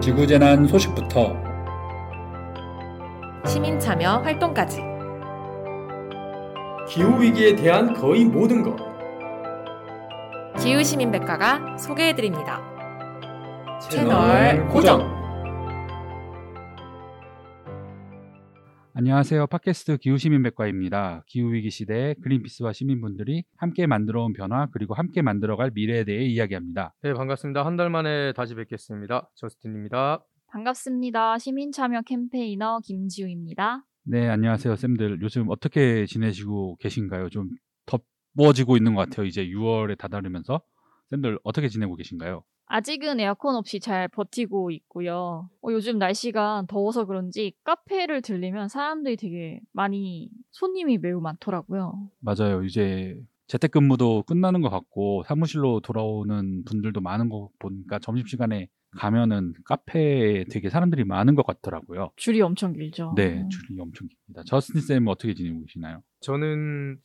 지구재난 소식부터 시민 참여 활동까지 기후 위기에 대한 거의 모든 것 기후 시민 백과가 소개해 드립니다. 채널 고정. 안녕하세요. 팟캐스트 기후시민백과입니다. 기후위기 시대에 그린피스와 시민분들이 함께 만들어온 변화 그리고 함께 만들어갈 미래에 대해 이야기합니다. 네 반갑습니다 한 달 만에 다시 뵙겠습니다 저스틴입니다 반갑습니다. 시민 참여 캠페이너 김지우입니다. 네, 안녕하세요, 쌤들. 요즘 어떻게 지내시고 계신가요? 좀 덥워지고 있는 것 같아요. 이제 6월에 다다르면서. 쌤들 어떻게 지내고 계신가요? 아직은 에어컨 없이 잘 버티고 있고요. 어, 요즘 날씨가 더워서 그런지 카페를 들리면 사람들이 되게 많이 손님이 매우 많더라고요. 맞아요. 이제 재택근무도 끝나는 것 같고 사무실로 돌아오는 분들도 많은 거 보니까 점심시간에 가면은 카페에 되게 사람들이 많은 것 같더라고요. 줄이 엄청 길죠. 네, 줄이 엄청 깁니다. 저스틴 쌤은 어떻게 지내고 계시나요? 저는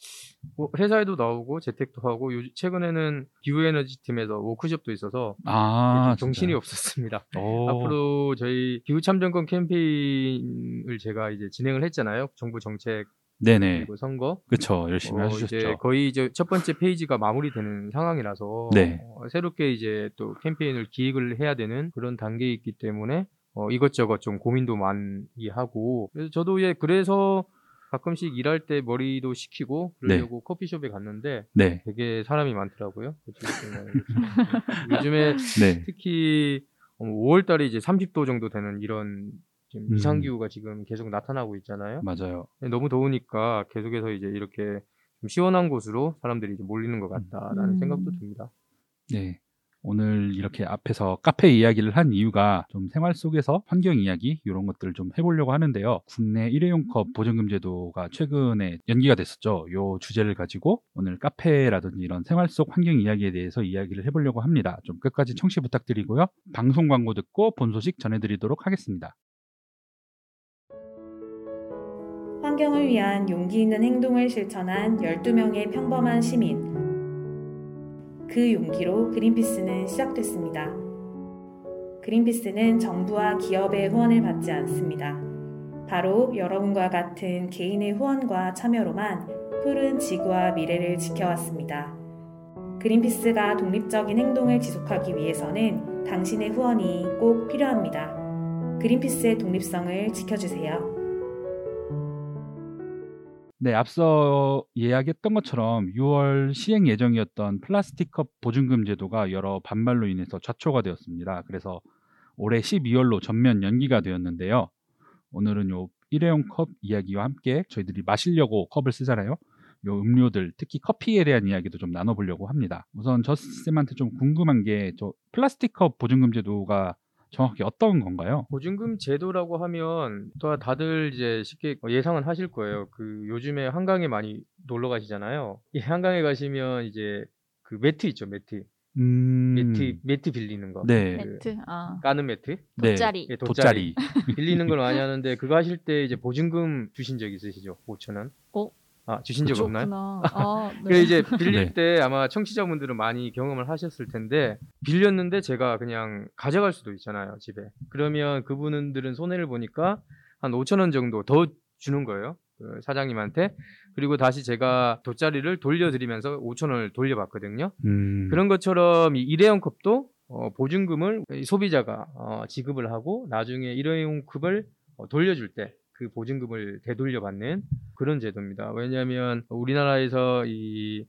뭐 회사에도 나오고 재택도 하고 요, 최근에는 기후에너지 팀에서 워크숍도 있어서 아, 좀 정신이 진짜요? 없었습니다 오, 앞으로 저희 기후참정권 캠페인을 제가 이제 진행을 했잖아요 정부 정책 네네. 그리고 선거 그쵸. 열심히 어, 하셨죠. 이제 거의 이제 첫 번째 페이지가 마무리되는 상황이라서 네. 어, 새롭게 이제 또 캠페인을 기획을 해야 되는 그런 단계에 있기 때문에 어, 이것저것 좀 고민도 많이 하고 그래서 저도 예 그래서 가끔씩 일할 때 머리도 식히고 그러려고 커피숍에 갔는데 네. 되게 사람이 많더라고요. 요즘에 네. 특히 5월 달에 이제 30도 정도 되는 이런 지금 음. 이상 기후가 지금 계속 나타나고 있잖아요. 맞아요. 너무 더우니까 계속해서 이제 이렇게 좀 시원한 곳으로 사람들이 이제 몰리는 것 같다라는 음. 생각도 듭니다. 네. 오늘 이렇게 앞에서 카페 이야기를 한 이유가 좀 생활 속에서 환경 이야기 이런 것들을 좀 해보려고 하는데요. 국내 일회용 컵 보증금 제도가 최근에 연기가 됐었죠. 요 주제를 가지고 오늘 카페라든지 이런 생활 속 환경 이야기에 대해서 이야기를 해보려고 합니다. 좀 끝까지 청취 부탁드리고요. 방송 광고 듣고 본 소식 전해드리도록 하겠습니다. 환경을 위한 용기 있는 행동을 실천한 12명의 평범한 시민. 그 용기로 그린피스는 시작됐습니다. 그린피스는 정부와 기업의 후원을 받지 않습니다. 바로 여러분과 같은 개인의 후원과 참여로만 푸른 지구와 미래를 지켜왔습니다. 그린피스가 독립적인 행동을 지속하기 위해서는 당신의 후원이 꼭 필요합니다. 그린피스의 독립성을 지켜주세요. 네, 앞서 이야기했던 것처럼 6월 시행 예정이었던 플라스틱 컵 보증금 제도가 여러 반발로 인해서 좌초가 되었습니다. 그래서 올해 12월로 전면 연기가 되었는데요. 오늘은 요 일회용 컵 이야기와 함께 저희들이 마시려고 컵을 쓰잖아요. 요 음료들, 특히 커피에 대한 이야기도 좀 나눠보려고 합니다. 우선 저스쌤한테 좀 궁금한 게 저 플라스틱 컵 보증금 제도가 정확히 어떤 건가요? 보증금 제도라고 하면 또 다들 이제 쉽게 예상은 하실 거예요. 그 요즘에 한강에 많이 놀러 가시잖아요. 이 한강에 가시면 이제 그 매트 있죠, 매트. 음, 매트 매트 빌리는 거. 네, 그 매트, 아, 까는 매트. 네, 돗자리. 예, 돗자리. 빌리는 걸 많이 하는데 그거 하실 때 이제 보증금 주신 적 있으시죠? 5천 원. 어? 아 주신 적. 없나요? 아, 네. 그 이제 빌릴 네. 때 아마 청취자분들은 많이 경험을 하셨을 텐데 빌렸는데 제가 그냥 가져갈 수도 있잖아요 집에. 그러면 그분들은 손해를 보니까 한 5천 원 정도 더 주는 거예요. 그 사장님한테 그리고 다시 제가 돗자리를 돌려드리면서 5천 원을 돌려받거든요. 음, 그런 것처럼 이 일회용 컵도 어, 보증금을 이 소비자가 어, 지급을 하고 나중에 일회용 컵을 어, 돌려줄 때 그 보증금을 되돌려 받는 그런 제도입니다. 왜냐하면 우리나라에서 이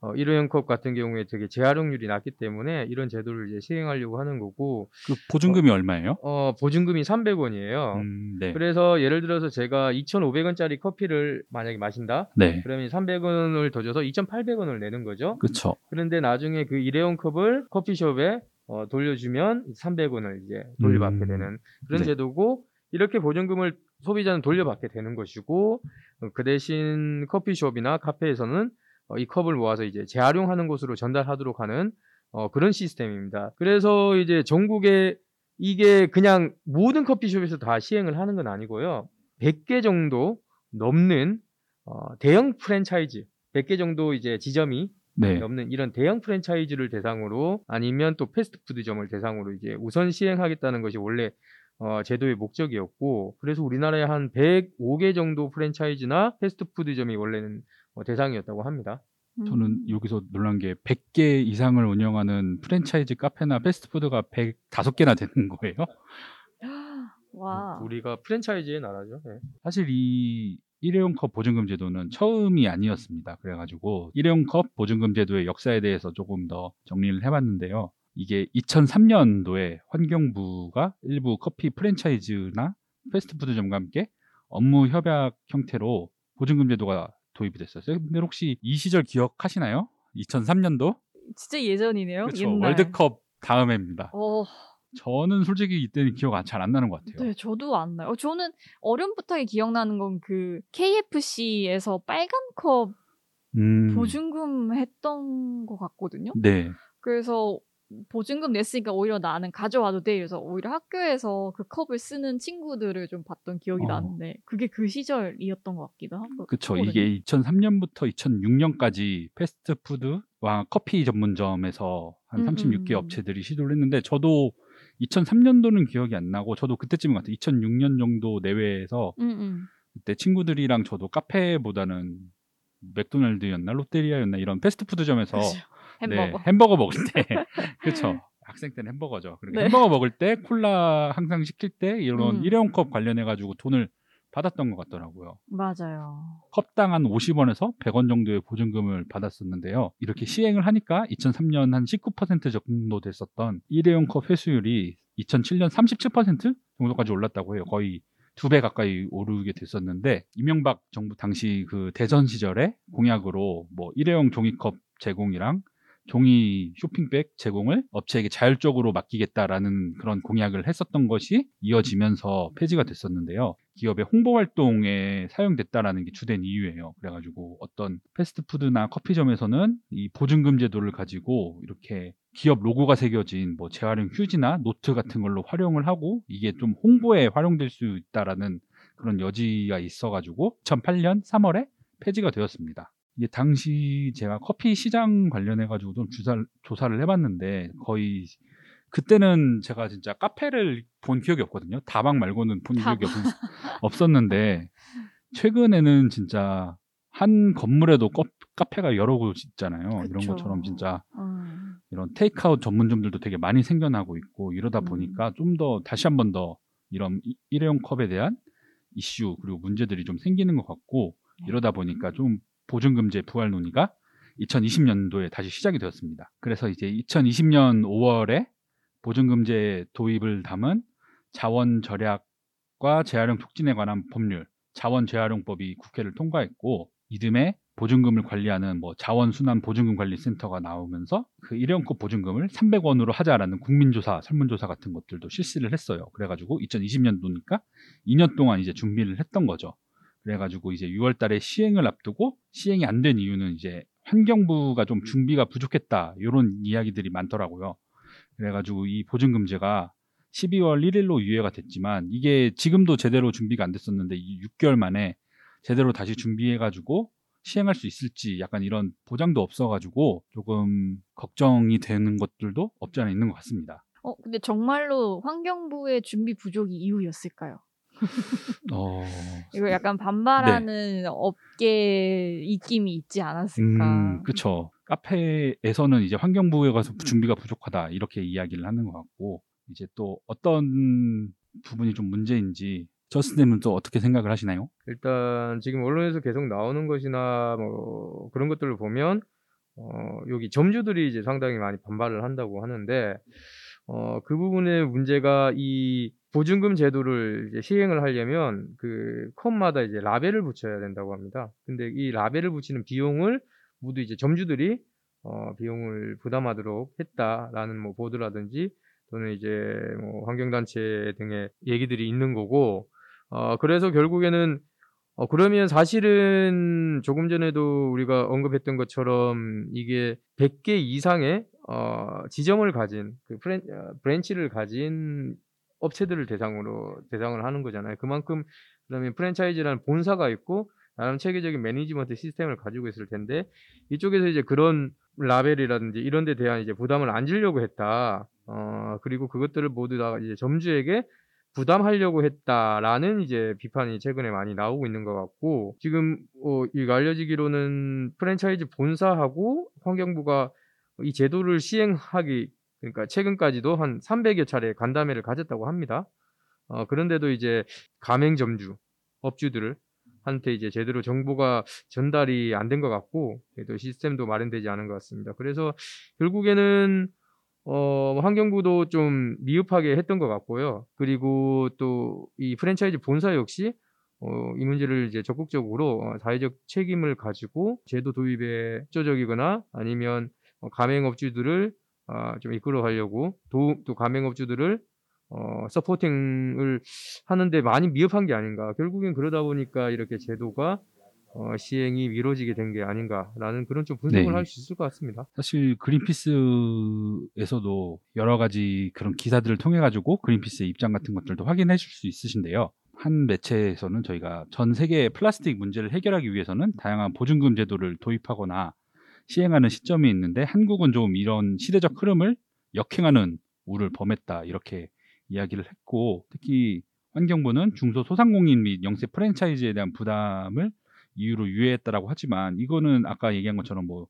어, 일회용 컵 같은 경우에 되게 재활용률이 낮기 때문에 이런 제도를 이제 시행하려고 하는 거고 그 보증금이 얼마예요? 어, 보증금이 300원이에요. 음, 네, 그래서 예를 들어서 제가 2,500원짜리 커피를 만약에 마신다. 네, 그러면 300원을 더 줘서 2,800원을 내는 거죠. 그쵸. 그런데 나중에 그 일회용 컵을 커피숍에 어, 돌려주면 300원을 이제 돌려받게 음, 되는 그런 네. 제도고 이렇게 보증금을 소비자는 돌려받게 되는 것이고 어, 그 대신 커피숍이나 카페에서는 어, 이 컵을 모아서 이제 재활용하는 곳으로 전달하도록 하는 어, 그런 시스템입니다. 그래서 이제 전국에 이게 그냥 모든 커피숍에서 다 시행을 하는 건 아니고요. 100개 정도 넘는 어, 대형 프랜차이즈 100개 정도 이제 지점이 네. 넘는 이런 대형 프랜차이즈를 대상으로 아니면 또 패스트푸드점을 대상으로 이제 우선 시행하겠다는 것이 원래 어, 제도의 목적이었고 그래서 우리나라에 한 105개 정도 프랜차이즈나 패스트푸드점이 원래는 어, 대상이었다고 합니다. 저는 음. 여기서 놀란 게 100개 이상을 운영하는 프랜차이즈 카페나 패스트푸드가 105개나 되는 거예요. 와. 우리가 프랜차이즈의 나라죠. 예. 사실 이 일회용 컵 보증금 제도는 처음이 아니었습니다. 그래가지고 일회용 컵 보증금 제도의 역사에 대해서 조금 더 정리를 해봤는데요. 이게 2003년도에 환경부가 일부 커피 프랜차이즈나 패스트푸드점과 함께 업무 협약 형태로 보증금 제도가 도입이 됐었어요. 근데 혹시 이 시절 기억하시나요? 2003년도? 진짜 예전이네요. 그렇죠. 옛날. 월드컵 다음 해입니다. 어, 저는 솔직히 이때는 기억 잘 안 나는 것 같아요. 네, 저도 안 나요. 어, 저는 어렴풋하게 기억나는 건 그 KFC에서 빨간 컵 음, 보증금 했던 것 같거든요. 네. 그래서 보증금 냈으니까 오히려 나는 가져와도 돼. 그래서 오히려 학교에서 그 컵을 쓰는 친구들을 좀 봤던 기억이 어. 나는데 그게 그 시절이었던 것 같기도 하고. 그쵸. 하거든요. 이게 2003년부터 2006년까지 패스트푸드와 커피 전문점에서 한 음, 36개 음. 업체들이 시도를 했는데 저도 2003년도는 기억이 안 나고 저도 그때쯤인 것 같아요. 2006년 정도 내외에서 음, 음. 그때 친구들이랑 저도 카페보다는 맥도날드였나 롯데리아였나 이런 패스트푸드점에서 그죠. 햄버거. 네, 햄버거 먹을 때 그렇죠. 학생 때는 햄버거죠. 그리고 네. 햄버거 먹을 때 콜라 항상 시킬 때 이런 음. 일회용 컵 관련해 가지고 돈을 받았던 것 같더라고요. 맞아요. 컵당 한 50원에서 100원 정도의 보증금을 받았었는데요. 이렇게 시행을 하니까 2003년 한 19% 정도 됐었던 일회용 컵 회수율이 2007년 37% 정도까지 올랐다고 해요. 거의 두 배 가까이 오르게 됐었는데 이명박 정부 당시 그 대선 시절에 공약으로 뭐 일회용 종이컵 제공이랑 종이 쇼핑백 제공을 업체에게 자율적으로 맡기겠다라는 그런 공약을 했었던 것이 이어지면서 폐지가 됐었는데요. 기업의 홍보 활동에 사용됐다라는 게 주된 이유예요. 그래가지고 어떤 패스트푸드나 커피점에서는 이 보증금 제도를 가지고 이렇게 기업 로고가 새겨진 뭐 재활용 휴지나 노트 같은 걸로 활용을 하고 이게 좀 홍보에 활용될 수 있다라는 그런 여지가 있어가지고 2008년 3월에 폐지가 되었습니다. 이게 당시 제가 커피 시장 관련해 가지고 좀 주사를, 조사를 해봤는데 거의 그때는 제가 진짜 카페를 본 기억이 없거든요. 다방 말고는 본 기억이 없, 없었는데 최근에는 진짜 한 건물에도 컵- 카페가 여러 곳 있잖아요. 이런 그쵸. 것처럼 진짜 음. 이런 테이크아웃 전문점들도 되게 많이 생겨나고 있고 이러다 음. 보니까 좀더 다시 한 번 더 이런 이- 일회용 컵에 대한 이슈 그리고 문제들이 좀 생기는 것 같고 이러다 보니까 좀 보증금제 부활 논의가 2020년도에 다시 시작이 되었습니다. 그래서 이제 2020년 5월에 보증금제 도입을 담은 자원 절약과 재활용 촉진에 관한 법률 자원 재활용법이 국회를 통과했고 이듬해 보증금을 관리하는 뭐 자원순환 보증금 관리 센터가 나오면서 그 일회용컵 보증금을 300원으로 하자라는 국민조사 설문조사 같은 것들도 실시를 했어요. 그래가지고 2020년도니까 2년 동안 이제 준비를 했던 거죠. 그래가지고 이제 6월달에 시행을 앞두고 시행이 안 된 이유는 이제 환경부가 좀 준비가 부족했다 이런 이야기들이 많더라고요. 그래가지고 이 보증금제가 12월 1일로 유예가 됐지만 이게 지금도 제대로 준비가 안 됐었는데 이 6개월 만에 제대로 다시 준비해가지고 시행할 수 있을지 약간 이런 보장도 없어가지고 조금 걱정이 되는 것들도 없지 않아 있는 것 같습니다. 어, 근데 정말로 환경부의 준비 부족이 이유였을까요? 어, 이거 약간 반발하는 업계 입김이 있지 않았을까? 음, 그렇죠. 카페에서는 이제 환경부에 가서 준비가 부족하다 이렇게 이야기를 하는 것 같고 이제 또 어떤 부분이 좀 문제인지 저스님은 또 어떻게 생각을 하시나요? 일단 지금 언론에서 계속 나오는 것이나 뭐 그런 것들을 보면 어, 여기 점주들이 이제 상당히 많이 반발을 한다고 하는데 어, 그 부분의 문제가 이 보증금 제도를 이제 시행을 하려면 그 컵마다 이제 라벨을 붙여야 된다고 합니다. 근데 이 라벨을 붙이는 비용을 모두 이제 점주들이 어, 비용을 부담하도록 했다라는 뭐 보도라든지 또는 이제 뭐 환경단체 등의 얘기들이 있는 거고 어, 그래서 결국에는 어, 그러면 사실은 조금 전에도 우리가 언급했던 것처럼 이게 100개 이상의 어, 지점을 가진 그 프랜, 어, branch를 가진 업체들을 대상으로 대상을 하는 거잖아요. 그만큼 그러면 프랜차이즈라는 본사가 있고 나름 체계적인 매니지먼트 시스템을 가지고 있을 텐데 이쪽에서 이제 그런 라벨이라든지 이런 데 대한 이제 부담을 안 지려고 했다. 어, 그리고 그것들을 모두 다 이제 점주에게 부담하려고 했다라는 이제 비판이 최근에 많이 나오고 있는 것 같고 지금 어, 이 알려지기로는 프랜차이즈 본사하고 환경부가 이 제도를 시행하기 그러니까 최근까지도 한 300여 차례 간담회를 가졌다고 합니다. 어, 그런데도 이제 가맹점주 업주들을 한테 이제 제대로 정보가 전달이 안 된 것 같고 또 시스템도 마련되지 않은 것 같습니다. 그래서 결국에는 어, 환경부도 좀 미흡하게 했던 것 같고요. 그리고 또 이 프랜차이즈 본사 역시 어, 이 문제를 이제 적극적으로 어, 사회적 책임을 가지고 제도 도입에 협조적이거나 아니면 어, 가맹업주들을 어, 좀 이끌어 가려고 또, 또 가맹업주들을 어, 서포팅을 하는데 많이 미흡한 게 아닌가. 결국엔 그러다 보니까 이렇게 제도가 어, 시행이 미뤄지게 된 게 아닌가라는 그런 좀 분석을 네. 할수 있을 것 같습니다. 사실 그린피스에서도 여러 가지 그런 기사들을 통해 가지고 그린피스의 입장 같은 것들도 확인해 줄 수 있으신데요. 한 매체에서는 저희가 전 세계의 플라스틱 문제를 해결하기 위해서는 다양한 보증금 제도를 도입하거나 시행하는 시점이 있는데 한국은 좀 이런 시대적 흐름을 역행하는 우를 범했다. 이렇게 이야기를 했고 특히 환경부는 중소 소상공인 및 영세 프랜차이즈에 대한 부담을 이유로 유예했다라고 하지만 이거는 아까 얘기한 것처럼 뭐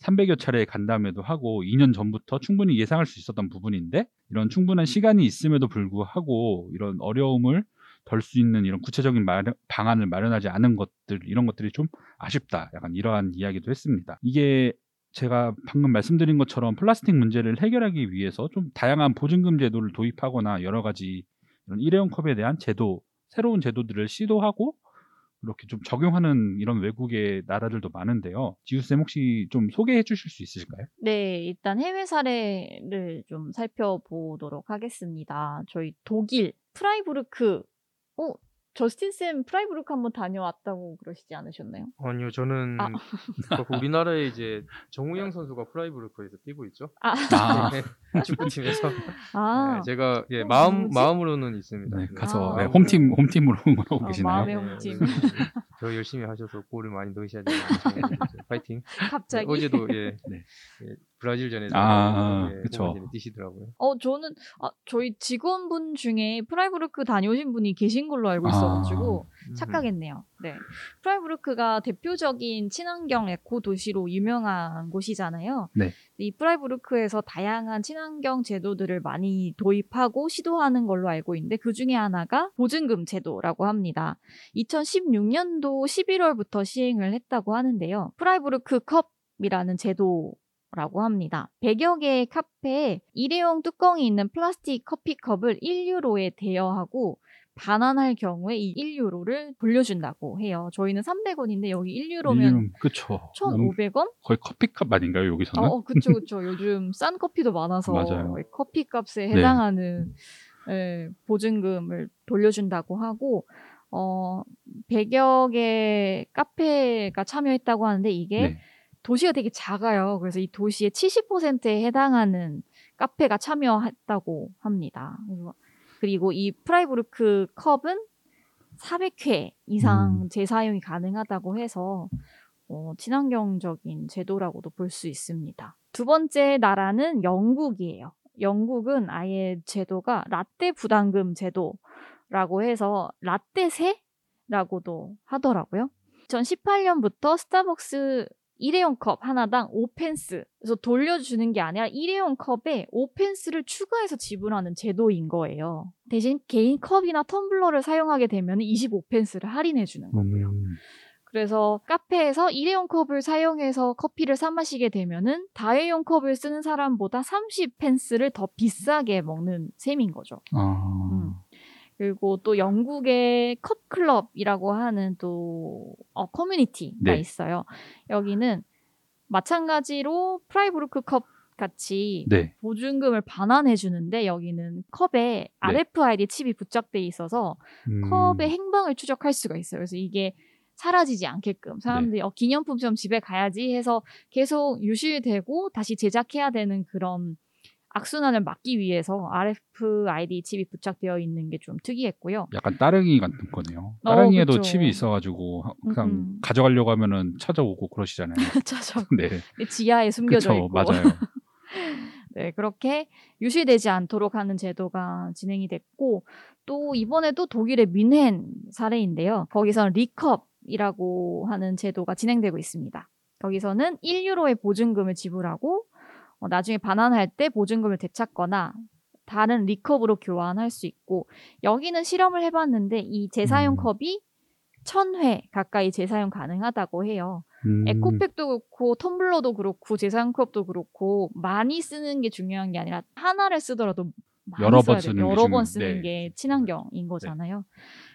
300여 차례 간담회도 하고 2년 전부터 충분히 예상할 수 있었던 부분인데 이런 충분한 시간이 있음에도 불구하고 이런 어려움을 덜 수 있는 이런 구체적인 마련- 방안을 마련하지 않은 것들 이런 것들이 좀 아쉽다. 약간 이러한 이야기도 했습니다. 이게 제가 방금 말씀드린 것처럼 플라스틱 문제를 해결하기 위해서 좀 다양한 보증금 제도를 도입하거나 여러 가지 이런 일회용 컵에 대한 제도, 새로운 제도들을 시도하고 이렇게 좀 적용하는 이런 외국의 나라들도 많은데요. 지우쌤 혹시 좀 소개해 주실 수 있으실까요? 네, 일단 해외 사례를 좀 살펴보도록 하겠습니다. 저희 독일 프라이부르크, 어, 저스틴 쌤 프라이부르크 한번 다녀왔다고 그러시지 않으셨나요? 아니요, 저는 아. 그렇고 우리나라에 이제 정우영 선수가 프라이부르크에서 뛰고 있죠. 아, 아, 축구팀에서. 아, 네, 제가 예, 어, 마음? 마음으로는 있습니다. 네, 네. 가서 아. 네, 홈팀 홈팀으로 응원하고 어, 계시나요? 마음의 홈팀. 더 열심히 하셔서 골을 많이 넣으셔야 돼요. 파이팅. 갑자기. 네, 어제도 예, 네. 예, 브라질전에서 아, 예, 그쵸. 후반전에 뛰시더라고요. 어, 저는, 아, 저희 직원분 중에 프라이부르크 다녀오신 분이 계신 걸로 알고 아. 있어가지고, 음. 착각했네요. 네. 프라이부르크가 대표적인 친환경 에코 도시로 유명한 곳이잖아요. 네. 이 프라이부르크에서 다양한 친환경 제도들을 많이 도입하고 시도하는 걸로 알고 있는데 그 중에 하나가 보증금 제도라고 합니다. 2016년도 11월부터 시행을 했다고 하는데요. 프라이부르크 컵 이라는 제도 라고 합니다. 100여 개의 카페에 일회용 뚜껑이 있는 플라스틱 커피컵을 1유로에 대여하고 반환할 경우에 이 1유로를 돌려준다고 해요. 저희는 300원인데 여기 1유로면 일리면 그쵸. 1,500원? 거의 커피값 아닌가요 여기서는? 어, 어, 그쵸, 그쵸. 요즘 싼 커피도 많아서 맞아요. 커피 값에 네. 해당하는 예, 보증금을 돌려준다고 하고, 어, 100여 개 카페가 참여했다고 하는데 이게 네. 도시가 되게 작아요. 그래서 이 도시의 70%에 해당하는 카페가 참여했다고 합니다. 그리고 이 프라이부르크 컵은 400회 이상 음. 재사용이 가능하다고 해서 어, 친환경적인 제도라고도 볼 수 있습니다. 두 번째 나라는 영국이에요. 영국은 아예 제도가 라떼 부담금 제도라고 해서 라떼세라고도 하더라고요. 2018년부터 스타벅스 일회용 컵 하나당 5펜스. 그래서 돌려주는 게 아니라 일회용 컵에 5펜스를 추가해서 지불하는 제도인 거예요. 대신 개인 컵이나 텀블러를 사용하게 되면 25펜스를 할인해 주는 거고요. 음, 그래서 카페에서 일회용 컵을 사용해서 커피를 사 마시게 되면은 다회용 컵을 쓰는 사람보다 30펜스를 더 비싸게 먹는 셈인 거죠. 아, 음. 그리고 또 영국의 컵 클럽이라고 하는 또 어, 커뮤니티가 네. 있어요. 여기는 마찬가지로 프라이부르크 컵 같이 네. 보증금을 반환해 주는데 여기는 컵에 RFID 칩이 부착돼 있어서 음, 컵의 행방을 추적할 수가 있어요. 그래서 이게 사라지지 않게끔 사람들이 어, 기념품처럼 집에 가야지 해서 계속 유실되고 다시 제작해야 되는 그런 악순환을 막기 위해서 RFID 칩이 부착되어 있는 게 좀 특이했고요. 약간 따릉이 같은 거네요. 어, 따릉이에도 그쵸. 칩이 있어가지고 항상 음, 음. 가져가려고 하면은 찾아오고 그러시잖아요. 저 네, 지하에 숨겨져 그쵸, 있고. 맞아요. 네, 그렇게 유실되지 않도록 하는 제도가 진행이 됐고 또 이번에도 독일의 뮌헨 사례인데요. 거기서는 리컵이라고 하는 제도가 진행되고 있습니다. 거기서는 1유로의 보증금을 지불하고 어, 나중에 반환할 때 보증금을 되찾거나 다른 리컵으로 교환할 수 있고 여기는 실험을 해봤는데 이 재사용 음. 컵이 1000회 가까이 재사용 가능하다고 해요. 음, 에코백도 그렇고 텀블러도 그렇고 재사용 컵도 그렇고 많이 쓰는 게 중요한 게 아니라 하나를 쓰더라도 여러 번. 쓰는 게 여러 번 중요- 쓰는 네. 게 친환경인 거잖아요.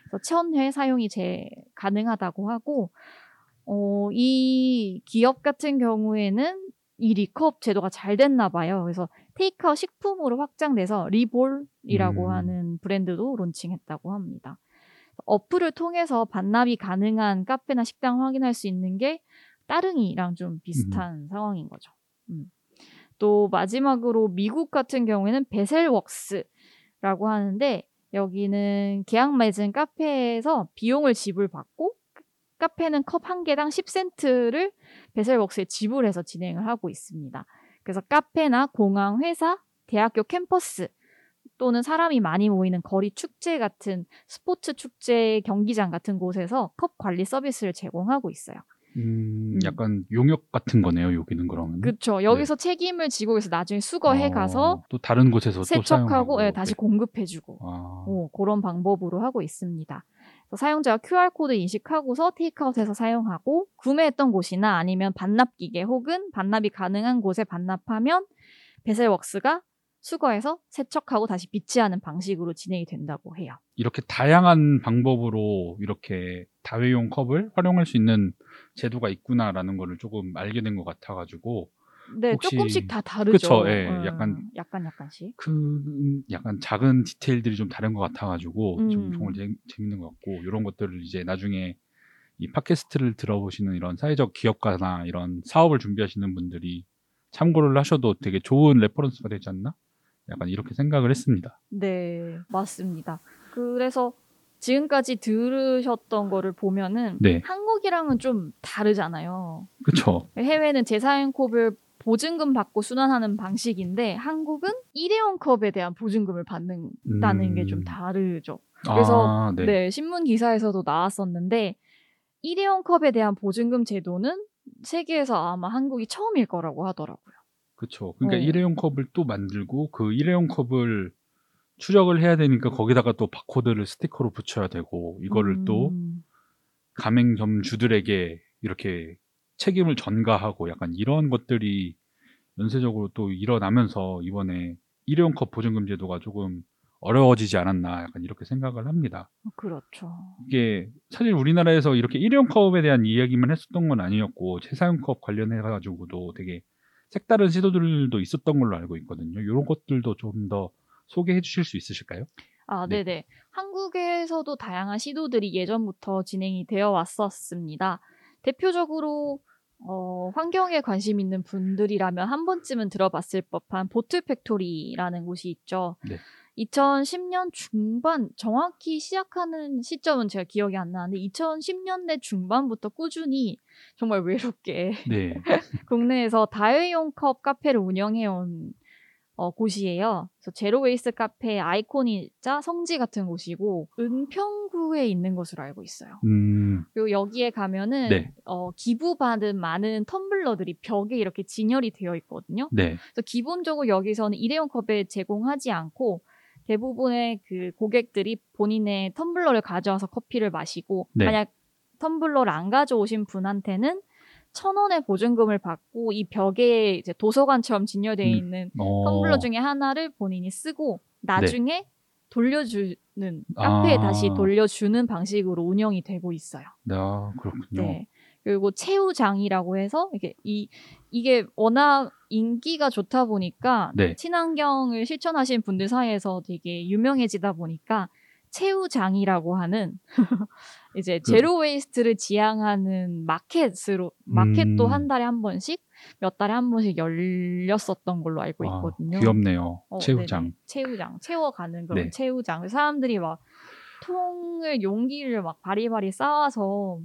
그래서 천회 사용이 제 가능하다고 하고 어, 이 기업 같은 경우에는 이 리컵 제도가 잘 됐나 봐요. 그래서 테이크아웃 식품으로 확장돼서 리볼이라고 음. 하는 브랜드도 론칭했다고 합니다. 어플을 통해서 반납이 가능한 카페나 식당 확인할 수 있는 게 따릉이랑 좀 비슷한 상황인 거죠. 음. 또 마지막으로 미국 같은 경우에는 베셀웍스라고 하는데 여기는 계약 맺은 카페에서 비용을 지불받고 카페는 컵 한 개당 10센트를 베셀웍스에 지불해서 진행을 하고 있습니다. 그래서 카페나 공항, 회사, 대학교 캠퍼스 또는 사람이 많이 모이는 거리 축제 같은 스포츠 축제 경기장 같은 곳에서 컵 관리 서비스를 제공하고 있어요. 음, 음. 약간 용역 같은 거네요. 여기는 그러면. 그렇죠. 여기서 책임을 지고 있어 나중에 수거해 어, 가서 또 다른 곳에서 또 세척하고 사용하고, 예, 다시 네. 공급해주고 아, 어, 그런 방법으로 하고 있습니다. 사용자가 QR코드 인식하고서 테이크아웃해서 사용하고 구매했던 곳이나 아니면 반납기계 혹은 반납이 가능한 곳에 반납하면 베셀웍스가 수거해서 세척하고 다시 비치하는 방식으로 진행이 된다고 해요. 이렇게 다양한 방법으로 이렇게 다회용 컵을 활용할 수 있는 제도가 있구나라는 거를 조금 알게 된 것 같아가지고 네, 조금씩 다 다르죠. 그쵸, 예, 음, 약간- 약간 약간씩. 그 음, 약간 작은 디테일들이 좀 다른 것 같아가지고 좀 음. 정말 재, 재밌는 것 같고 이런 것들을 이제 나중에 이 팟캐스트를 들어보시는 이런 사회적 기업가나 이런 사업을 준비하시는 분들이 참고를 하셔도 되게 좋은 reference가 되지 않나? 약간 이렇게 생각을 했습니다. 네, 맞습니다. 그래서 지금까지 들으셨던 거를 보면은 네. 한국이랑은 좀 다르잖아요. 그쵸? 해외는 컵을 보증금 받고 순환하는 방식인데 한국은 일회용 컵에 대한 보증금을 받는다는 음. 게좀 다르죠. 그래서 아, 네. 네. 신문 기사에서도 나왔었는데 일회용 컵에 대한 보증금 제도는 세계에서 아마 한국이 처음일 거라고 하더라고요. 그쵸. 그러니까 어. 일회용 컵을 또 만들고 그 일회용 컵을 추적을 해야 되니까 거기다가 또 바코드를 스티커로 붙여야 되고 이거를 또 음, 가맹점주들에게 이렇게 책임을 전가하고 약간 이런 것들이 연쇄적으로 또 일어나면서 이번에 일회용 컵 보증금 제도가 조금 어려워지지 않았나 약간 이렇게 생각을 합니다. 그렇죠. 이게 사실 우리나라에서 이렇게 일회용 컵에 대한 이야기만 했었던 건 아니었고 재사용 컵 관련해 가지고도 되게 색다른 시도들도 있었던 걸로 알고 있거든요. 이런 것들도 좀 더 소개해 주실 수 있으실까요? 아, 네. 네네. 한국에서도 다양한 시도들이 예전부터 진행이 되어 왔었습니다. 대표적으로 어, 환경에 관심 있는 분들이라면 한 번쯤은 들어봤을 법한 보틀 팩토리라는 곳이 있죠. 네. 2010년 중반, 정확히 시작하는 시점은 제가 기억이 안 나는데 2010년대 중반부터 꾸준히 정말 외롭게 네. 국내에서 다회용 컵 카페를 운영해온 어, 곳이에요. 그래서 zero waste 카페 아이콘이자 성지 같은 곳이고 은평구에 있는 것으로 알고 있어요. 음, 그리고 여기에 가면은 네. 어, 기부받은 많은 텀블러들이 벽에 이렇게 진열이 되어 있거든요. 네. 그래서 기본적으로 여기서는 일회용 컵을 제공하지 않고 대부분의 그 고객들이 본인의 텀블러를 가져와서 커피를 마시고 네. 만약 텀블러를 안 가져오신 분한테는 천 원의 보증금을 받고 이 벽에 이제 도서관처럼 진열되어 음. 있는 어, 텀블러 중에 하나를 본인이 쓰고 나중에 돌려주는 카페에 아. 다시 돌려주는 방식으로 운영이 되고 있어요. 아, 그렇군요. 네. 그리고 채우장이라고 해서 이게 이 이게 워낙 인기가 좋다 보니까 네. 친환경을 실천하신 분들 사이에서 되게 유명해지다 보니까 채우장이라고 하는 이제 그- zero waste를 지향하는 마켓으로 마켓도 음. 한 달에 한 번씩 몇 달에 한 번씩 열렸었던 걸로 알고 아, 있거든요. 귀엽네요. 어, 채우장. 네네. 채우장, 채워가는 그런 네. 채우장. 사람들이 막 통을 용기를 막 바리바리 싸와서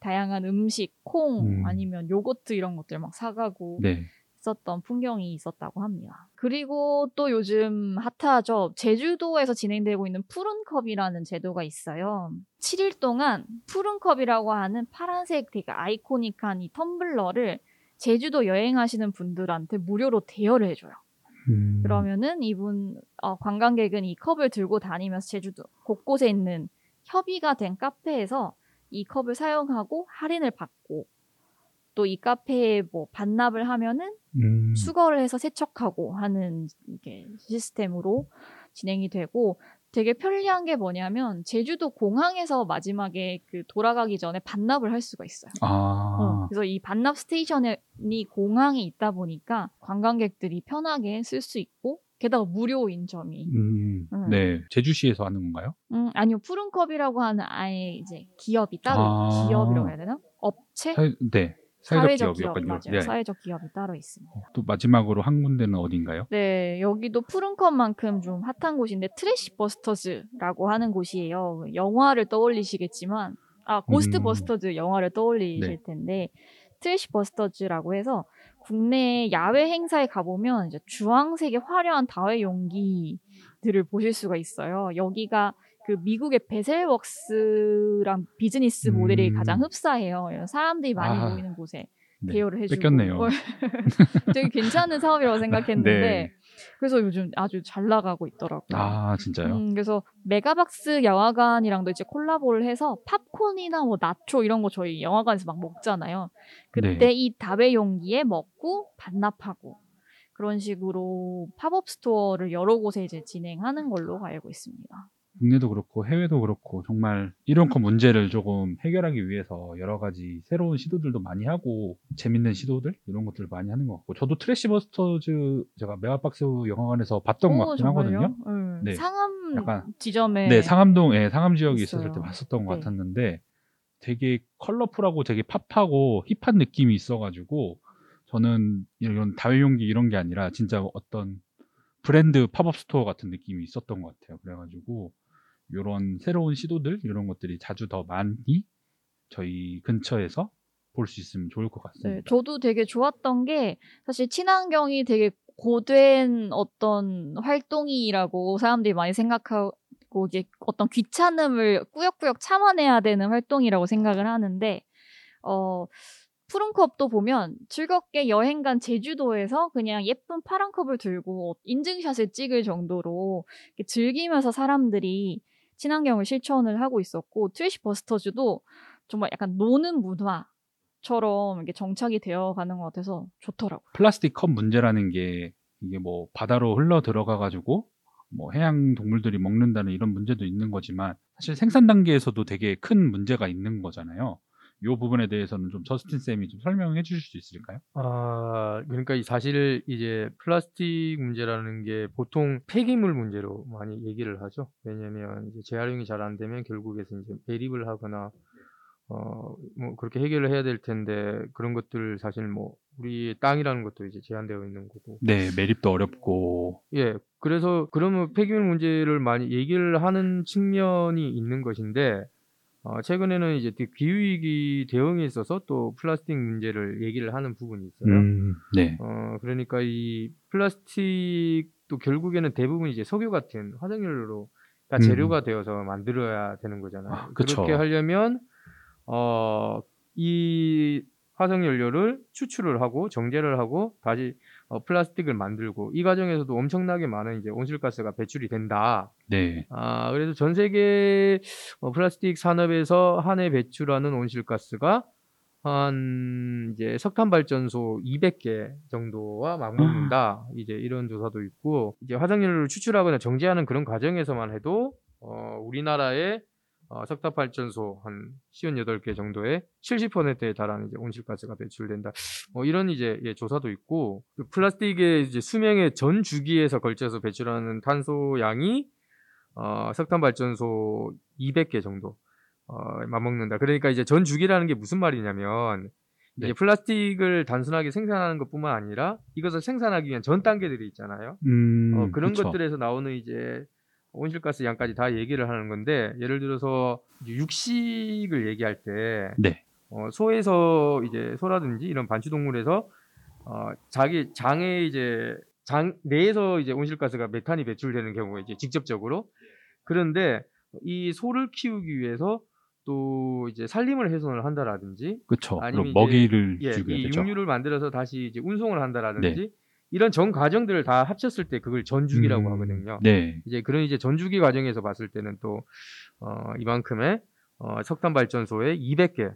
다양한 음식, 콩 음. 아니면 요거트 이런 것들 막 사가고 네. 있었던 풍경이 있었다고 합니다. 그리고 또 요즘 핫하죠. 제주도에서 진행되고 있는 푸른컵이라는 제도가 있어요. 7일 동안 푸른컵이라고 하는 파란색 되게 아이코닉한 이 텀블러를 제주도 여행하시는 분들한테 무료로 대여를 해줘요. 음, 그러면은 이분 어, 관광객은 이 컵을 들고 다니면서 제주도 곳곳에 있는 협의가 된 카페에서 이 컵을 사용하고 할인을 받고 또 이 카페에 뭐 반납을 하면은 음, 수거를 해서 세척하고 하는 이게 시스템으로 진행이 되고 되게 편리한 게 뭐냐면 제주도 공항에서 마지막에 그 돌아가기 전에 반납을 할 수가 있어요. 어, 아, 그래서 이 반납 스테이션이 공항에 있다 보니까 관광객들이 편하게 쓸 수 있고 게다가 무료인 점이 음, 음. 네. 제주시에서 하는 건가요? 음, 아니요 푸른컵이라고 하는 아예 이제 기업이 따로 아. 기업이라고 해야 되나 업체 사, 네. 사회적, 사회적 기업 기업이었군요. 맞아요 네. 사회적 기업이 따로 있습니다. 또 마지막으로 한 군데는 어딘가요? 네, 여기도 푸른컵만큼 좀 핫한 곳인데 트래시 버스터즈라고 하는 곳이에요. 영화를 떠올리시겠지만 아 Ghost 음. Busters 영화를 떠올리실 네. 텐데 트래시 버스터즈라고 해서 국내 야외 행사에 가보면 이제 주황색의 화려한 다회 용기들을 보실 수가 있어요. 여기가 그 미국의 Vessel Works랑 비즈니스 모델이 음. 가장 흡사해요. 이런 사람들이 많이 아. 모이는 곳에 네. 대여를 해주고 뺏겼네요. 어, 되게 괜찮은 사업이라고 생각했는데 네. 그래서 요즘 아주 잘 나가고 있더라고요. 아, 진짜요? 음, 그래서 메가박스 영화관이랑도 이제 콜라보를 해서 팝콘이나 뭐 나초 이런 거 저희 영화관에서 막 먹잖아요. 그때 네. 이 다회 용기에 먹고 반납하고 그런 식으로 팝업 스토어를 여러 곳에 이제 진행하는 걸로 알고 있습니다. 국내도 그렇고 해외도 그렇고 정말 이런 에코 문제를 조금 해결하기 위해서 여러 가지 새로운 시도들도 많이 하고 재밌는 시도들 이런 것들을 많이 하는 것 같고 저도 트래시 버스터즈 제가 메가박스 영화관에서 봤던 것 오, 같긴 정말요? 하거든요. 음, 네. 상암 약간- 지점에 네, 상암동, 예, 상암 지역에 있어요. 있었을 때 봤었던 것 네. 같았는데 되게 컬러풀하고 되게 pop하고 hip한 느낌이 있어가지고 저는 이런 다회용기 이런 게 아니라 진짜 어떤 브랜드 팝업 스토어 같은 느낌이 있었던 것 같아요. 그래가지고 이런 새로운 시도들 이런 것들이 자주 더 많이 저희 근처에서 볼 수 있으면 좋을 것 같습니다. 네, 저도 되게 좋았던 게 사실 친환경이 되게 고된 어떤 활동이라고 사람들이 많이 생각하고 이게 어떤 귀찮음을 꾸역꾸역 참아내야 되는 활동이라고 생각을 하는데 어 푸른 컵도 보면 즐겁게 여행 간 제주도에서 그냥 예쁜 파란 컵을 들고 인증샷을 찍을 정도로 즐기면서 사람들이 친환경을 실천을 하고 있었고 트래시 버스터즈도 정말 약간 노는 문화처럼 이렇게 정착이 되어 가는 것 같아서 좋더라고요. 플라스틱 컵 문제라는 게 이게 뭐 바다로 흘러 들어가 가지고 뭐 해양 동물들이 먹는다는 이런 문제도 있는 거지만 사실 생산 단계에서도 되게 큰 문제가 있는 거잖아요. 이 부분에 대해서는 좀 저스틴 쌤이 좀 설명해 주실 수 있을까요? 아, 그러니까 이 사실 이제 플라스틱 문제라는 게 보통 폐기물 문제로 많이 얘기를 하죠. 왜냐면 이제 재활용이 잘 안 되면 결국에서 이제 매립을 하거나 어, 뭐 그렇게 해결을 해야 될 텐데 그런 것들 사실 뭐 우리 땅이라는 것도 이제 제한되어 있는 거고. 네, 매립도 어렵고 예. 그래서 그러면 폐기물 문제를 많이 얘기를 하는 측면이 있는 것인데 어, 최근에는 이제 그 기후위기 대응에 있어서 또 플라스틱 문제를 얘기를 하는 부분이 있어요. 음, 네. 어, 그러니까 이 플라스틱도 결국에는 대부분 이제 석유 같은 화석연료로 다 음. 재료가 되어서 만들어야 되는 거잖아요. 아. 그렇게 하려면 어, 이 화석연료를 추출을 하고 정제를 하고 다시 어, 플라스틱을 만들고 이 과정에서도 엄청나게 많은 이제 온실가스가 배출이 된다. 네. 아, 그래서 전 세계 어, 플라스틱 산업에서 한 해 배출하는 온실가스가 한 이제 석탄 발전소 200개 정도와 맞먹는다. 이제 이런 조사도 있고 이제 화석연료를 추출하거나 정제하는 그런 과정에서만 해도 어, 우리나라의 어, 석탄 발전소 한 58개 정도의 70%에 달하는 이제 온실가스가 배출된다. 뭐 이런 이제 예, 조사도 있고 그 플라스틱의 이제 수명의 전 주기에서 걸쳐서 배출하는 탄소 양이 어, 석탄 발전소 200개 정도 어, 맞먹는다. 그러니까 이제 전 주기라는 게 무슨 말이냐면 네. 이제 플라스틱을 단순하게 생산하는 것뿐만 아니라 이것을 생산하기 위한 전 단계들이 있잖아요. 음, 어, 그런 그쵸. 것들에서 나오는 이제 온실가스 양까지 다 얘기를 하는 건데 예를 들어서 육식을 얘기할 때 네. 어, 소에서 이제 소라든지 이런 반추동물에서 어, 자기 장에 이제 장 내에서 이제 온실가스가 메탄이 배출되는 경우에 이제 직접적으로 그런데 이 소를 키우기 위해서 또 이제 살림을 훼손을 한다라든지 그쵸. 아니면 먹이를 예, 주게 이 되죠. 육류를 만들어서 다시 이제 운송을 한다라든지 네. 이런 전 과정들을 다 합쳤을 때 그걸 전주기라고 음, 하거든요. 네. 이제 그런 이제 전주기 과정에서 봤을 때는 또 어, 이만큼의 어, 석탄 발전소에 200개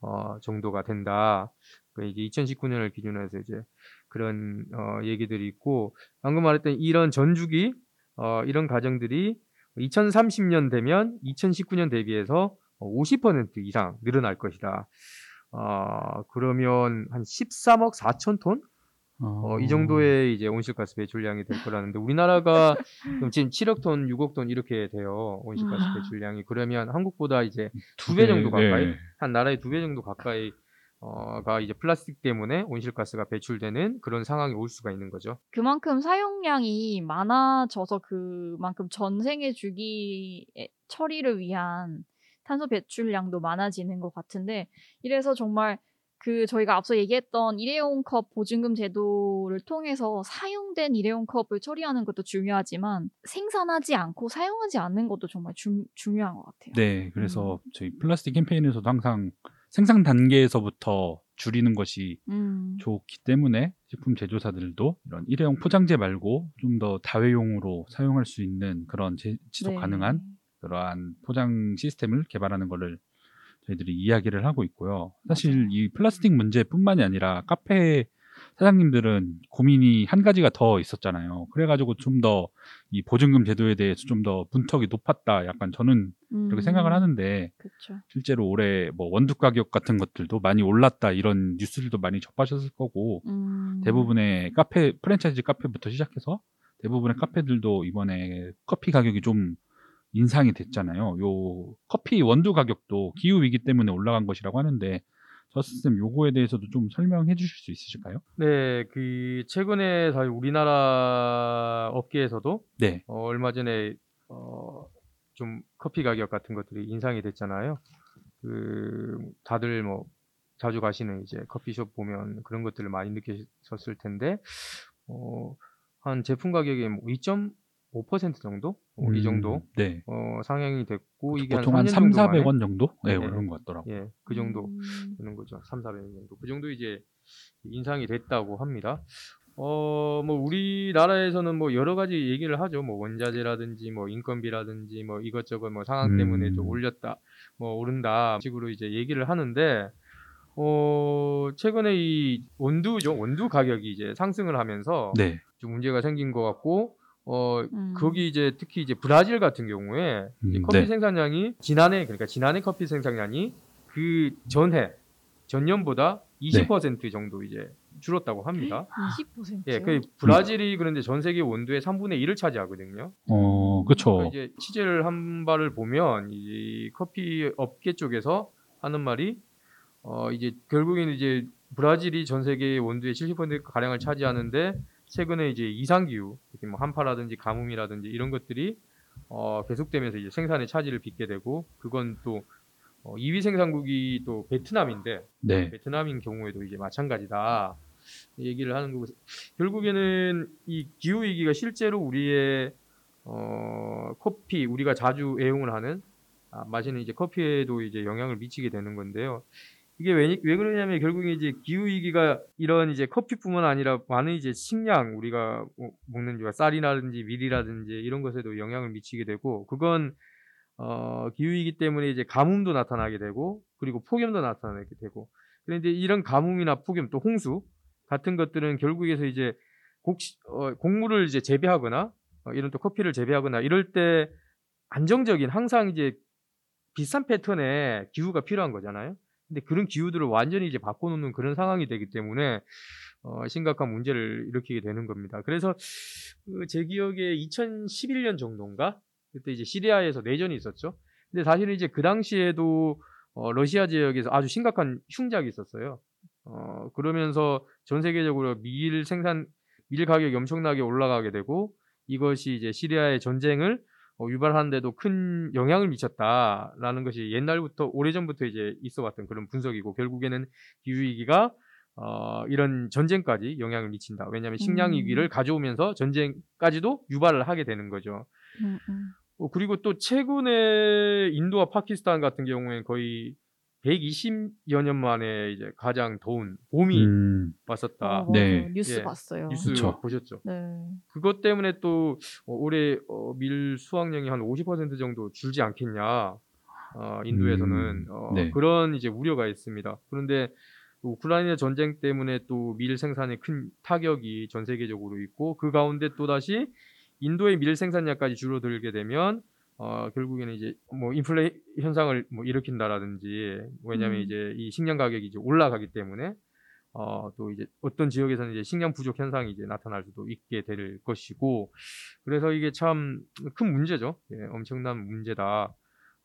어, 정도가 된다. 그 이제 2019년을 기준으로 해서 이제 그런 어, 얘기들이 있고 방금 말했던 이런 전주기 어, 이런 과정들이 2030년 되면 2019년 대비해서 50% 이상 늘어날 것이다. 어, 그러면 한 13억 4천 톤? 어, 이 정도의 이제 온실가스 배출량이 될 거라는데 우리나라가 지금 7억 톤, 6억 톤 이렇게 돼요 온실가스 와. 배출량이 그러면 한국보다 이제 두 배 정도 네, 가까이 네. 한 나라의 두 배 정도 가까이 어가 이제 플라스틱 때문에 온실가스가 배출되는 그런 상황이 올 수가 있는 거죠. 그만큼 사용량이 많아져서 그만큼 전생의 주기 처리를 위한 탄소 배출량도 많아지는 것 같은데 이래서 정말 그 저희가 앞서 얘기했던 일회용 컵 보증금 제도를 통해서 사용된 일회용 컵을 처리하는 것도 중요하지만 생산하지 않고 사용하지 않는 것도 정말 중, 중요한 것 같아요. 네, 그래서 음. 저희 플라스틱 캠페인에서도 항상 생산 단계에서부터 줄이는 것이 음, 좋기 때문에 식품 제조사들도 이런 일회용 포장재 말고 좀 더 다회용으로 사용할 수 있는 그런 제- 지속 네. 가능한 그러한 포장 시스템을 개발하는 것을 저희들이 이야기를 하고 있고요. 사실. 이 플라스틱 문제뿐만이 아니라 카페 사장님들은 고민이 한 가지가 더 있었잖아요. 그래가지고 좀 더 이 보증금 제도에 대해서 좀 더 분턱이 높았다. 약간 저는 이렇게 음, 생각을 하는데 그쵸. 실제로 올해 뭐 원두 가격 같은 것들도 많이 올랐다 이런 뉴스들도 많이 접하셨을 거고 음, 대부분의 카페 프랜차이즈 카페부터 시작해서 대부분의 카페들도 이번에 커피 가격이 좀 인상이 됐잖아요. 요 커피 원두 가격도 기후 위기 때문에 올라간 것이라고 하는데 저스쌤 요거에 대해서도 좀 설명해 주실 수 있으실까요? 네, 그 최근에 사실 우리나라 업계에서도 네. 어, 얼마 전에 어, 좀 커피 가격 같은 것들이 인상이 됐잖아요. 그 다들 뭐 자주 가시는 이제 커피숍 보면 그런 것들을 많이 느끼셨을 텐데 어, 한 제품 가격이 뭐 2.5% 정도 어, 이 음, 정도 네. 어, 상향이 됐고 이게 보통 한한 3, 3년 정도 만에 400원 정도? 네, 네. 오른 것 같더라고요. 예, 그 정도 음, 되는 거죠. 3, 400원 정도. 그 정도 이제 인상이 됐다고 합니다. 어, 뭐 우리나라에서는 뭐 여러 가지 얘기를 하죠. 뭐 원자재라든지 뭐 인건비라든지 뭐 이것저것 뭐 상황 때문에 좀 음. 올렸다. 뭐 오른다. 식으로 이제 얘기를 하는데 어, 최근에 이 원두죠. 원두 가격이 이제 상승을 하면서 네. 좀 문제가 생긴 것 같고 어, 음. 거기 이제 특히 이제 브라질 같은 경우에 음, 커피 네. 생산량이 지난해 그러니까 지난해 커피 생산량이 그 전해 전년보다 20% 정도 이제 줄었다고 합니다. 20%요? 예, 그 브라질이 그런데 전 세계 원두의 3분의 1을 차지하거든요. 어, 그쵸. 그러니까 이제 취재를 한 바를 보면 이 커피 업계 쪽에서 하는 말이 어 이제 결국에는 이제 브라질이 전 세계 원두의 70% 가량을 차지하는데 최근에 이제 이상 기후, 특히 뭐 한파라든지 가뭄이라든지 이런 것들이 어 계속되면서 이제 생산의 차질을 빚게 되고 그건 또 어, 2위 생산국이 또 베트남인데 네. 베트남인 경우에도 이제 마찬가지다 얘기를 하는 거고 결국에는 이 기후 위기가 실제로 우리의 어, 커피 우리가 자주 애용을 하는 아, 마시는 이제 커피에도 이제 영향을 미치게 되는 건데요. 이게 왜, 왜 그러냐면 결국에 이제 기후 위기가 이런 이제 커피뿐만 아니라 많은 이제 식량 우리가 뭐 먹는 거 쌀이라든지 밀이라든지 이런 것에도 영향을 미치게 되고 그건 어, 기후 위기 때문에 이제 가뭄도 나타나게 되고 그리고 폭염도 나타나게 되고 그런데 이런 가뭄이나 폭염 또 홍수 같은 것들은 결국에서 이제 곡, 어, 곡물을 이제 재배하거나 어, 이런 또 커피를 재배하거나 이럴 때 안정적인 항상 이제 비슷한 패턴의 기후가 필요한 거잖아요. 근데 그런 기후들을 완전히 이제 바꿔놓는 그런 상황이 되기 때문에 어, 심각한 문제를 일으키게 되는 겁니다. 그래서 그제 기억에 2011년 정도인가 그때 이제 시리아에서 내전이 있었죠. 근데 사실은 이제 그 당시에도 어, 러시아 지역에서 아주 심각한 흉작이 있었어요. 어, 그러면서 전 세계적으로 밀 생산 밀 가격이 엄청나게 올라가게 되고 이것이 이제 시리아의 전쟁을 어, 유발하는데도 큰 영향을 미쳤다라는 것이 옛날부터 오래전부터 이제 있어 왔던 그런 분석이고 결국에는 기후 위기가 어, 이런 전쟁까지 영향을 미친다. 왜냐하면 식량 음. 위기를 가져오면서 전쟁까지도 유발을 하게 되는 거죠. 음, 음. 어, 그리고 또 최근에 인도와 파키스탄 같은 경우에는 거의 120여 년 만에 이제 가장 더운 봄이 음, 왔었다. 어. 네. 뉴스 예. 봤어요. 뉴스 그쵸. 보셨죠? 네. 그것 때문에 또 어, 올해 어, 밀 수확량이 한 50% 정도 줄지 않겠냐. 어, 인도에서는 음, 어, 네. 그런 이제 우려가 있습니다. 그런데 우크라이나 전쟁 때문에 또 밀 생산에 큰 타격이 전 세계적으로 있고 그 가운데 또 다시 인도의 밀 생산량까지 줄어들게 되면 어, 결국에는 이제 뭐 인플레 현상을 뭐 일으킨다라든지 왜냐하면 음. 이제 이 식량 가격이 이제 올라가기 때문에 어, 또 이제 어떤 지역에서는 이제 식량 부족 현상이 이제 나타날 수도 있게 될 것이고 그래서 이게 참 큰 문제죠. 예, 엄청난 문제다.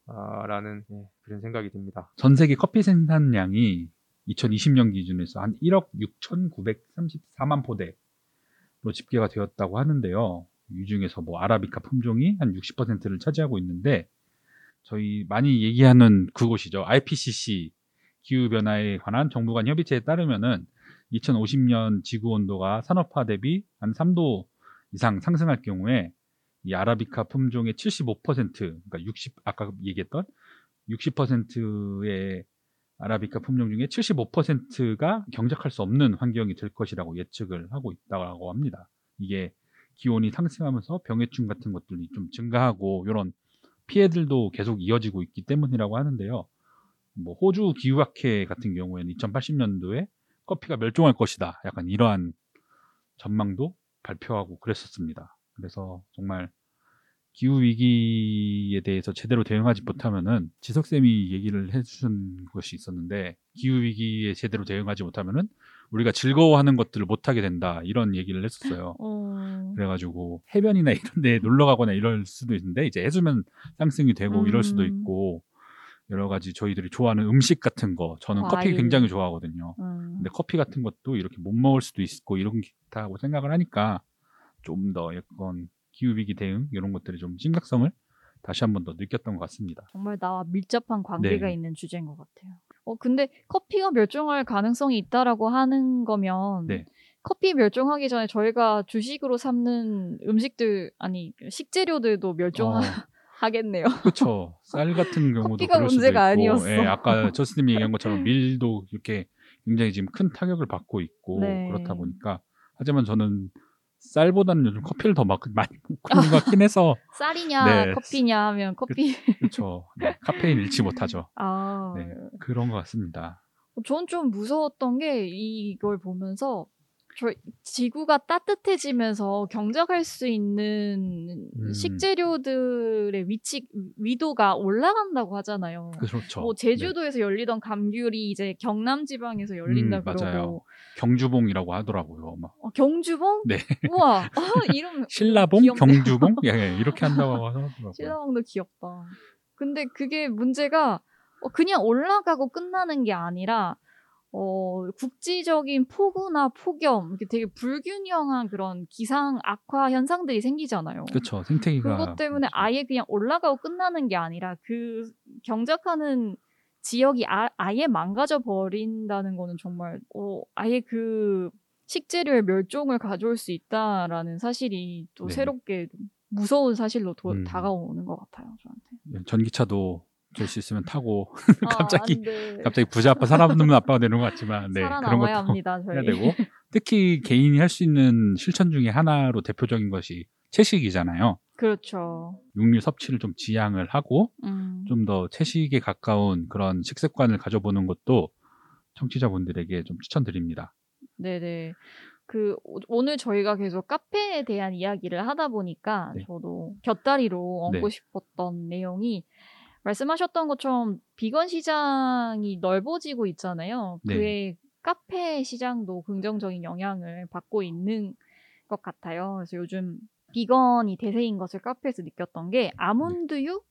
아, 라는 예, 그런 생각이 듭니다. 전 세계 커피 생산량이 2020년 기준에서 한 1억 6,934만 포대로 집계가 되었다고 하는데요. 이 중에서 뭐 아라비카 품종이 한 60%를 차지하고 있는데 저희 많이 얘기하는 그곳이죠. IPCC 기후 변화에 관한 정부 간 협의체에 따르면은 2050년 지구 온도가 산업화 대비 한 3도 이상 상승할 경우에 이 아라비카 품종의 75% 그러니까 60 아까 얘기했던 60%의 아라비카 품종 중에 75%가 경작할 수 없는 환경이 될 것이라고 예측을 하고 있다고 합니다. 이게 기온이 상승하면서 병해충 같은 것들이 좀 증가하고 이런 피해들도 계속 이어지고 있기 때문이라고 하는데요. 뭐 호주 기후학회 같은 경우에는 2080년도에 커피가 멸종할 것이다. 약간 이러한 전망도 발표하고 그랬었습니다. 그래서 정말 기후 위기에 대해서 제대로 대응하지 못하면은 지석 쌤이 얘기를 해주신 것이 있었는데 기후 위기에 제대로 대응하지 못하면은 우리가 즐거워하는 것들을 못 하게 된다 이런 얘기를 했었어요. 어, 그래가지고 해변이나 이런 데 놀러 가거나 이럴 수도 있는데 이제 해수면 상승이 되고 이럴 수도 음. 있고 여러 가지 저희들이 좋아하는 음식 같은 거 저는 커피 과일. 굉장히 좋아하거든요. 음. 근데 커피 같은 것도 이렇게 못 먹을 수도 있고 이런 게 있다고 생각을 하니까 좀 더 약간 기후 위기 대응 이런 것들이 좀 심각성을 다시 한 번 더 느꼈던 것 같습니다. 정말 나와 밀접한 관계가 네. 있는 주제인 것 같아요. 어 근데 커피가 멸종할 가능성이 있다라고 하는 거면 네. 커피 멸종하기 전에 저희가 주식으로 삼는 음식들 아니 식재료들도 멸종하겠네요. 그렇죠. 쌀 같은 경우도 커피가 문제가 아니었어. 예, 아까 저스님이 얘기한 것처럼 밀도 이렇게 굉장히 지금 큰 타격을 받고 있고 네. 그렇다 보니까 하지만 저는 쌀보다는 요즘 커피를 더 막, 많이 먹고 있는 것 같긴 해서 쌀이냐 네. 커피냐 하면 커피. 그렇죠. 네, 카페인 잃지 못하죠. 아 네, 그런 것 같습니다. 전좀 무서웠던 게 이걸 보면서 저 지구가 따뜻해지면서 경작할 수 있는 음. 식재료들의 위치 위도가 올라간다고 하잖아요. 그렇죠. 뭐 제주도에서 열리던 감귤이 이제 경남 지방에서 열린다 음, 그러고 맞아요. 경주봉이라고 하더라고요. 막 어, 경주봉? 네. 우와, 아, 이름 신라봉, 귀엽네. 경주봉, 예, 예, 이렇게 한다고 하더라고요. 신라봉도 귀엽다. 근데 그게 문제가 어, 그냥 올라가고 끝나는 게 아니라 어, 국지적인 폭우나 폭염, 이렇게 되게 불균형한 그런 기상 악화 현상들이 생기잖아요. 그렇죠. 생태계가 그것 때문에 아예 그냥 올라가고 끝나는 게 아니라 그 경작하는 지역이 아, 아예 망가져 버린다는 거는 정말 어, 아예 그 식재료의 멸종을 가져올 수 있다라는 사실이 또 네. 새롭게 무서운 사실로 도- 음. 다가오는 것 같아요 저한테. 전기차도 될 수 있으면 타고 아, 갑자기. 갑자기 부자 아빠 살아남는 아빠가 되는 것 같지만 네, 그런 것도 합니다. 해야 되고 특히 개인이 할 수 있는 실천 중에 하나로 대표적인 것이 채식이잖아요. 그렇죠. 육류 섭취를 좀 지양을 하고 음. 좀더 채식에 가까운 그런 식습관을 가져보는 것도 청취자분들에게 좀 추천드립니다. 네네. 그 오- 오늘 저희가 계속 카페에 대한 이야기를 하다 보니까 네. 저도 곁다리로 얹고 네. 싶었던 내용이 말씀하셨던 것처럼 비건 시장이 넓어지고 있잖아요. 네. 그에 카페 시장도 긍정적인 영향을 받고 있는 것 같아요. 그래서 요즘 비건이 대세인 것을 카페에서 느꼈던 게 아몬드유,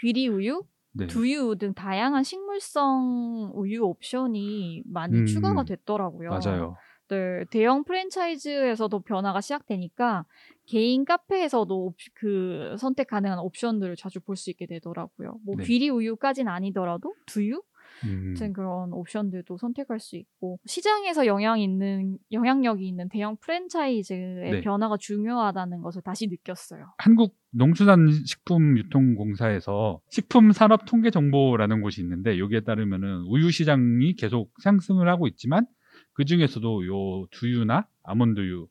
귀리우유, 네. 두유 등 다양한 식물성 우유 옵션이 많이 음, 추가가 됐더라고요. 맞아요. 네, 대형 프랜차이즈에서도 변화가 시작되니까 개인 카페에서도 옵- 그 선택 가능한 옵션들을 자주 볼 수 있게 되더라고요. 뭐 네. 귀리 우유까지는 아니더라도 두유 음, 같은 그런 옵션들도 선택할 수 있고 시장에서 영향 있는 영향력이 있는 대형 프랜차이즈의 네. 변화가 중요하다는 것을 다시 느꼈어요. 한국 농수산식품유통공사에서 식품산업통계정보라는 곳이 있는데 여기에 따르면은 우유 시장이 계속 상승을 하고 있지만 그 중에서도 요 두유나 아몬드유,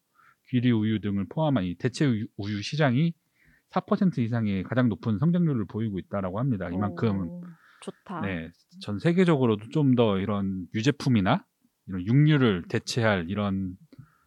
귀리 우유 등을 포함한 이 대체 우유, 우유 시장이 4% 이상의 가장 높은 성장률을 보이고 있다라고 합니다. 이만큼 오, 좋다. 네, 전 세계적으로도 좀 더 이런 유제품이나 이런 육류를 대체할 이런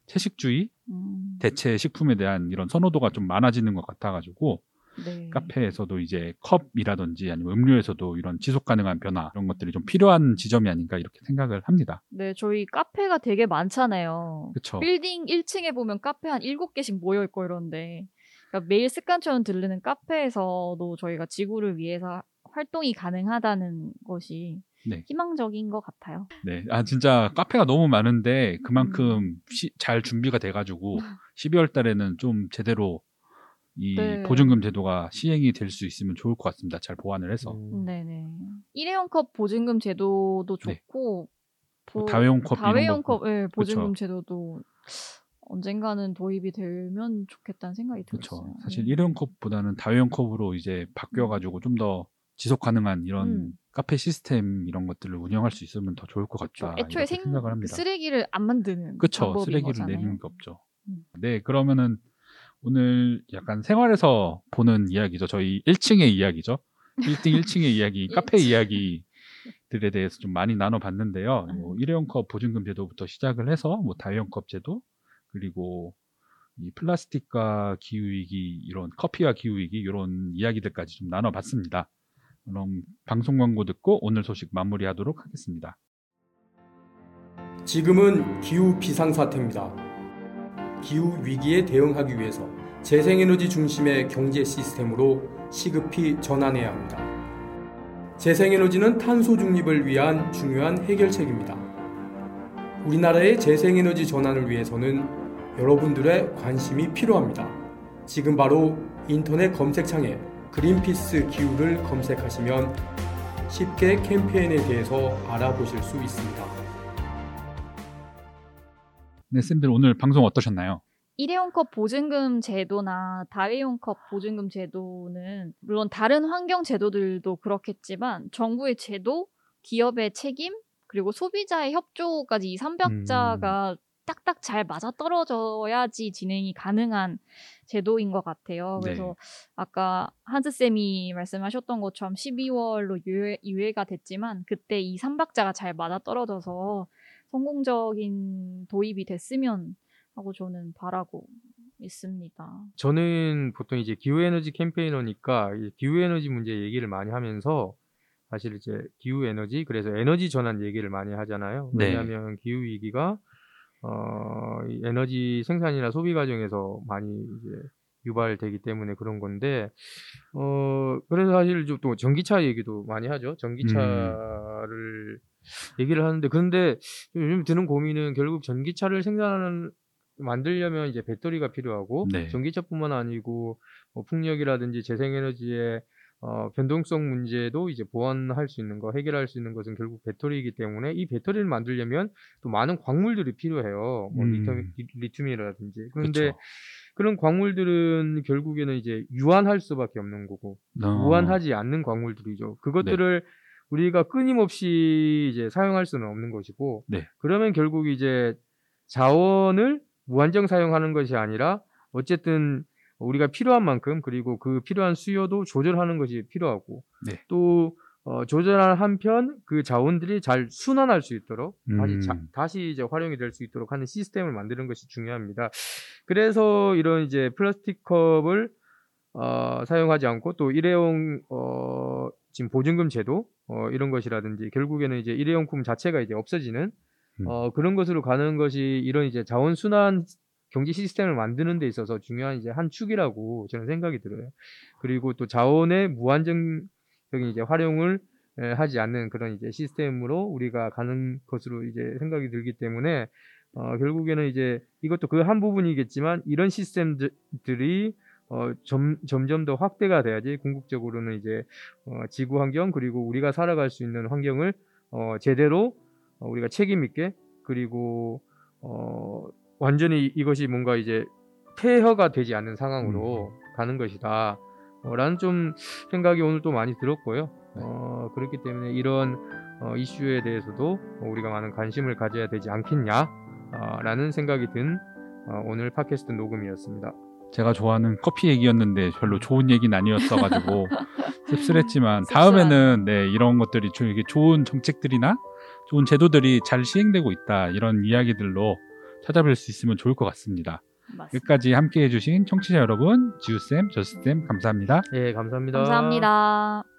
채식주의, 음, 대체 식품에 대한 이런 선호도가 좀 많아지는 것 같아가지고 네. 카페에서도 이제 컵이라든지 아니면 음료에서도 이런 지속 가능한 변화 이런 것들이 좀 필요한 지점이 아닌가 이렇게 생각을 합니다. 네, 저희 카페가 되게 많잖아요. 그렇죠. 빌딩 1층에 보면 카페 한 7개씩 모여 있고 이런데 그러니까 매일 습관처럼 들르는 카페에서도 저희가 지구를 위해서 활동이 가능하다는 것이 네. 희망적인 것 같아요. 네, 아 진짜 카페가 너무 많은데 음. 그만큼 시- 잘 준비가 돼가지고 12월 달에는 좀 제대로 이 네. 보증금 제도가 시행이 될 수 있으면 좋을 것 같습니다. 잘 보완을 해서 음, 네네. 일회용 컵 보증금 제도도 네. 좋고 보- 뭐 다회용 컵 다회용 거. 컵 예, 보증금 그쵸. 제도도 언젠가는 도입이 되면 좋겠다는 생각이. 들었어요. 사실 네. 일회용 컵보다는 다회용 컵으로 이제 바뀌어가지고 좀 더 지속 가능한 이런 음. 카페 시스템 이런 것들을 운영할 수 있으면 더 좋을 것. 같다. 애초에 생 생각을 합니다. 쓰레기를 안 만드는 그쵸. 쓰레기를 거잖아요. 내리는 게 없죠. 음. 네, 그러면은 오늘 약간 생활에서 보는 이야기죠. 저희 1층의 이야기죠. 1등 1층의 이야기, 카페 이야기들에 대해서 좀 많이 나눠봤는데요. 음. 뭐 일회용 컵 보증금 제도부터 시작을 해서 뭐 다회용 컵 제도 그리고 이 플라스틱과 기후 위기 이런 커피와 기후 위기 이런 이야기들까지 좀 나눠봤습니다. 그럼 방송 광고 듣고 오늘 소식 마무리하도록 하겠습니다. 지금은 기후 비상 사태입니다. 기후 위기에 대응하기 위해서 재생에너지 중심의 경제 시스템으로 시급히 전환해야 합니다. 재생에너지는 탄소 중립을 위한 중요한 해결책입니다. 우리나라의 재생에너지 전환을 위해서는 여러분들의 관심이 필요합니다. 지금 바로 인터넷 검색창에 그린피스 기후를 검색하시면 쉽게 캠페인에 대해서 알아보실 수 있습니다. 네, 쌤들 오늘 방송 어떠셨나요? 일회용 컵 보증금 제도나 다회용 컵 보증금 제도는 물론 다른 환경 제도들도 그렇겠지만 정부의 제도, 기업의 책임, 그리고 소비자의 협조까지 이 삼박자가 딱딱 잘 맞아 떨어져야지 진행이 가능한 제도인 것 같아요. 그래서 네. 아까 한스 쌤이 말씀하셨던 것처럼 12월로 유예, 유예가 됐지만 그때 이 삼박자가 잘 맞아 떨어져서 성공적인 도입이 됐으면 하고 저는 바라고 있습니다. 저는 보통 이제 기후에너지 캠페이너니까 이 기후에너지 문제 얘기를 많이 하면서 사실 이제 기후에너지 그래서 에너지 전환 얘기를 많이 하잖아요. 네. 왜냐하면 기후 위기가 어, 이 에너지 생산이나 소비 과정에서 많이 이제 유발되기 때문에 그런 건데 어 그래서 사실 좀 또 전기차 얘기도 많이 하죠. 전기차를 얘기를 하는데 근데 요즘 드는 고민은 결국 전기차를 생산하는 만들려면 이제 배터리가 필요하고 네. 전기차뿐만 아니고 뭐 풍력이라든지 재생에너지의 어, 변동성 문제도 이제 보완할 수 있는 거, 해결할 수 있는 것은 결국 배터리이기 때문에 이 배터리를 만들려면 또 많은 광물들이 필요해요. 뭐 음. 리튬, 리튬이라든지. 그런데 그쵸. 그런 광물들은 결국에는 이제 유한할 수밖에 없는 거고 어, 무한하지 않는 광물들이죠. 그것들을 우리가 끊임없이 이제 사용할 수는 없는 것이고, 네. 그러면 결국 이제 자원을 무한정 사용하는 것이 아니라 어쨌든 우리가 필요한 만큼 그리고 그 필요한 수요도 조절하는 것이 필요하고 네. 또 어, 조절한 한편 그 자원들이 잘 순환할 수 있도록 다시, 자- 음. 다시 이제 활용이 될 수 있도록 하는 시스템을 만드는 것이 중요합니다. 그래서 이런 이제 플라스틱 컵을 어, 사용하지 않고 또 일회용 어, 지금 보증금 제도 어, 이런 것이라든지 결국에는 이제 일회용품 자체가 이제 없어지는 음. 어, 그런 것으로 가는 것이 이런 이제 자원 순환 경제 시스템을 만드는 데 있어서 중요한 이제 한 축이라고 저는 생각이 들어요. 그리고 또 자원의 무한정 적인 이제 활용을 에, 하지 않는 그런 이제 시스템으로 우리가 가는 것으로 이제 생각이 들기 때문에 어, 결국에는 이제 이것도 그 한 부분이겠지만 이런 시스템들이 어, 점, 점점 더 확대가 돼야지 궁극적으로는 이제 어, 지구 환경 그리고 우리가 살아갈 수 있는 환경을 어, 제대로 어, 우리가 책임 있게 그리고 어, 완전히 이것이 뭔가 이제 폐허가 되지 않는 상황으로 가는 것이다. 어, 라는 좀 생각이 오늘 또 많이 들었고요. 어, 그렇기 때문에 이런 어, 이슈에 대해서도 우리가 많은 관심을 가져야 되지 않겠냐 어, 라는 생각이 든 어, 오늘 팟캐스트 녹음이었습니다. 제가 좋아하는 커피 얘기였는데 별로 좋은 얘기는 아니었어가지고 씁쓸했지만. 다음에는 네 이런 것들이 좀 이게 좋은 정책들이나 좋은 제도들이 잘 시행되고 있다 이런 이야기들로 찾아뵐 수 있으면 좋을 것 같습니다. 맞습니다. 끝까지 함께해 주신 청취자 여러분, 지우쌤, 저스쌤 감사합니다. 예, 감사합니다. 감사합니다.